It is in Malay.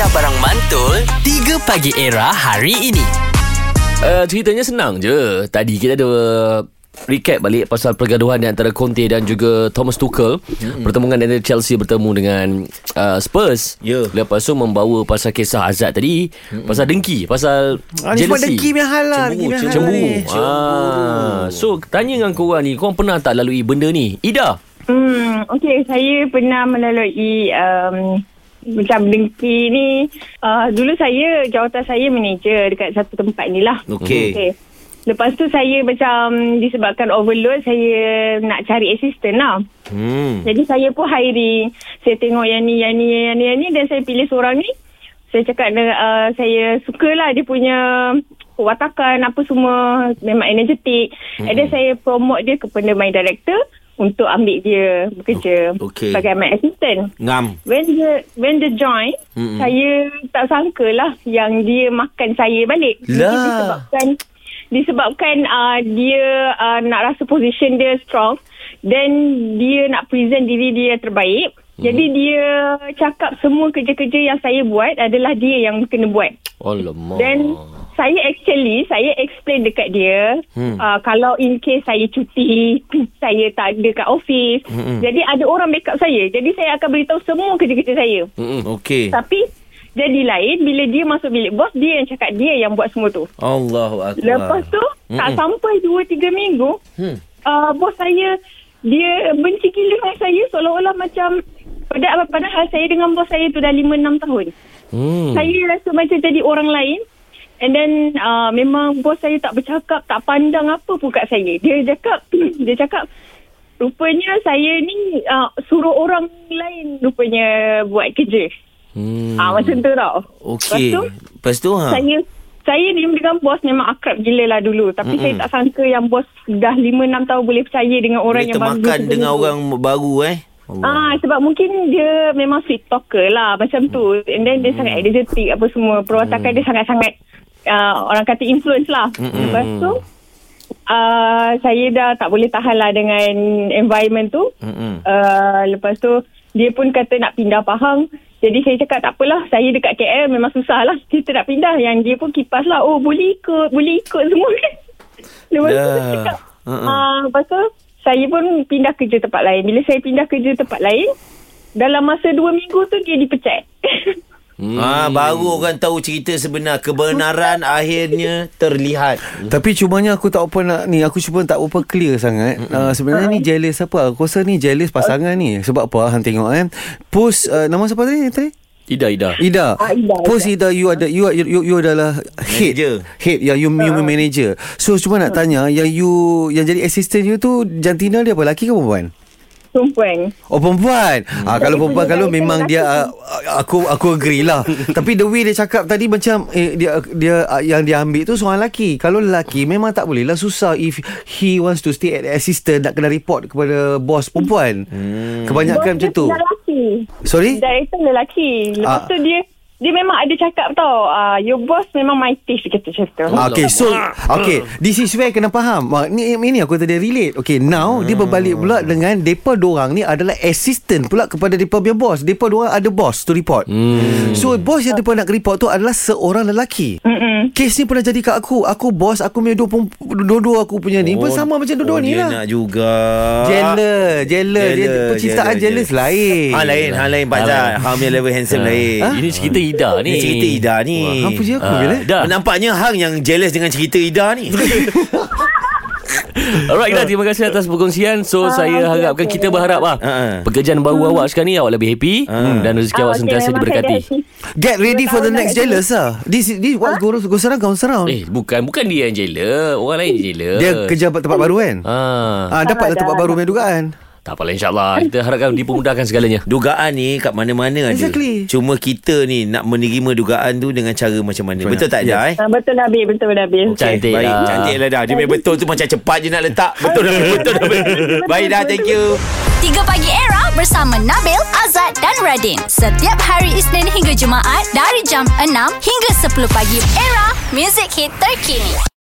Syah Barang Mantul 3 Pagi Era hari ini Uh, ceritanya senang je. Tadi kita ada recap balik pasal pergaduhan di antara Conte dan juga Thomas Tuchel. Mm-hmm. Pertemuan antara Chelsea bertemu dengan uh, Spurs. Ya. Lepas tu membawa pasal kisah Azad tadi, mm-hmm. pasal dengki, pasal Ah, ni semua jealousy. dengki punya hal lah. dengki punya hal Cemburu. ni. Ah. So, tanya dengan korang ni, korang pernah tak lalui benda ni? Ida? Hmm, okey, saya pernah melalui um, macam dengki ni. Uh, dulu saya, jawatan saya manager dekat satu tempat ni lah. Okey. Okey. Lepas tu saya macam disebabkan overload, saya nak cari assistant lah. Hmm. Jadi saya pun hiring. Saya tengok yang ni, yang ni, yang ni, yang ni dan saya pilih seorang ni. Saya cakap uh, saya sukalah dia punya watakan apa semua memang energetik. Mm-hmm. And then saya promote dia kepada my director untuk ambil dia bekerja Okey. sebagai my assistant. Ngam. When dia when dia join, Mm-mm. saya tak sangka lah yang dia makan saya balik. Lah. Disebabkan disebabkan uh, dia uh, nak rasa position dia strong then dia nak present diri dia terbaik. Hmm. Jadi dia cakap semua kerja-kerja yang saya buat adalah dia yang kena buat. Alamak. Then saya actually saya explain dekat dia Hmm. hmm. uh, kalau in case saya cuti saya tak ada kat office. Hmm. Hmm. Jadi ada orang backup saya. Jadi saya akan beritahu semua kerja-kerja saya. Mm-mm. Okey. Tapi jadi lain bila dia masuk bilik bos dia yang cakap dia yang buat semua tu. Allahu akbar. Lepas tu tak Mm-mm. sampai 2 3 minggu Hmm. uh, bos saya dia benci gila dengan saya seolah-olah macam padahal padahal saya dengan bos saya tu dah 5 6 tahun. Hmm. Saya rasa macam jadi orang lain. And then uh, memang bos saya tak bercakap, tak pandang apa pun kat saya. Dia cakap, dia cakap, rupanya saya ni uh, suruh orang lain rupanya buat kerja. Hmm. Ah macam tu tau. Okey. Lepas tu, Lepas tu ha. saya saya ni dengan bos memang akrab gila lah dulu. Tapi Mm-mm. saya tak sangka yang bos dah 5-6 tahun boleh percaya dengan orang Boleh yang baru. sebelum dengan orang baru eh. Allah. Ah sebab mungkin dia memang sweet talker lah macam tu. And then dia sangat energetic apa semua. Perwatakan dia sangat-sangat uh, orang kata influence lah. Mm-mm. Lepas tu uh, saya dah tak boleh tahan lah dengan environment tu. Mm-mm. Uh, lepas tu dia pun kata nak pindah Pahang. Jadi saya cakap tak apalah. Saya dekat KL memang susah lah. Kita nak pindah. Yang dia pun kipas lah. Oh boleh ikut. Boleh ikut semua. lepas tu Dah. saya cakap. Uh-uh. Uh, lepas tu saya pun pindah kerja tempat lain. Bila saya pindah kerja tempat lain. Dalam masa dua minggu tu dia dipecat. Hmm. Ah, baru orang tahu cerita sebenar. Kebenaran akhirnya terlihat. Tapi cumanya aku tak apa nak ni Aku cuma tak apa clear sangat uh, Sebenarnya ni jealous apa Aku rasa ni jealous pasangan ni Sebab apa Han tengok eh Post uh, Nama siapa tadi tadi Ida, Ida. Ida. Ah, Ida, Post Ida you ada you you, you, you adalah head. Manager. Head ya you you Ah. manager. So cuma nak tanya yang you yang jadi assistant you tu jantina dia apa lelaki ke perempuan? Perempuan. Oh perempuan. Hmm. Ah kalau perempuan kalau memang dia tu. Ah, aku aku agree lah. Tapi the way dia cakap tadi macam eh, dia dia ah, yang dia ambil tu seorang lelaki. Kalau lelaki memang tak boleh lah susah if he wants to stay at assistant nak kena report kepada bos perempuan. Hmm. Kebanyakan Bos macam tu. Lelaki. Sorry? Director lelaki. Ah. Lepas tu dia dia memang ada cakap tau. Uh, your boss memang my taste dia kata macam tu. Ah, Okay so Okay This is where kena faham Ah, Ni ini aku tadi relate Okay now Dia berbalik pula dengan Depa dorang ni adalah Assistant pula Kepada depa punya boss Depa dorang ada boss To report Hmm. So bos yang depa nak report tu Adalah seorang lelaki Mm-mm. Kes ni pernah jadi kat aku Aku bos Aku punya dua, dua-dua aku punya ni Pun sama macam dua-dua oh, ni dia lah nak juga. Jealous Jealous Dia Jealous, Percintaan jealous, jealous, lain Ha lain, ha lain Pak Zat. Ha punya level handsome lain. Ini cerita Ida ni. Ni cerita Ida ni. Apa je aku Ah, bila. Nampaknya hang yang jealous dengan cerita Ida ni. Alright Ida, terima kasih atas perkongsian. So Ah, saya okey, harapkan okey. kita berharap lah. Ha, ha. Pekerjaan baru awak sekarang ni awak lebih happy Ah. dan rezeki awak Ah, sentiasa memang saya diberkati. Get ready for the next jealous lah This this what goes goes around goes around Eh, bukan bukan dia yang jela, orang lain yang jela. Dia kerja tempat baru kan Ah, Ah, dapatlah tempat baru punya dugaan tak apalah insya-Allah. Kita harapkan dipermudahkan segalanya. Dugaan ni kat mana-mana ada. Exactly. Cuma kita ni nak menerima dugaan tu dengan cara macam mana. Betul tak Yes. Jah eh? Ah, betul Nabil, betul Nabil. Okey, Cantik baik. lah. Cantik lah dah. Dia memang betul tu macam cepat je nak letak. Betul dah. Betul dah. Baik dah. Thank you. 3 Pagi Era bersama Nabil, Azad dan Radin. Setiap hari Isnin hingga Jumaat dari jam 6 hingga 10 pagi. Era, music hit terkini.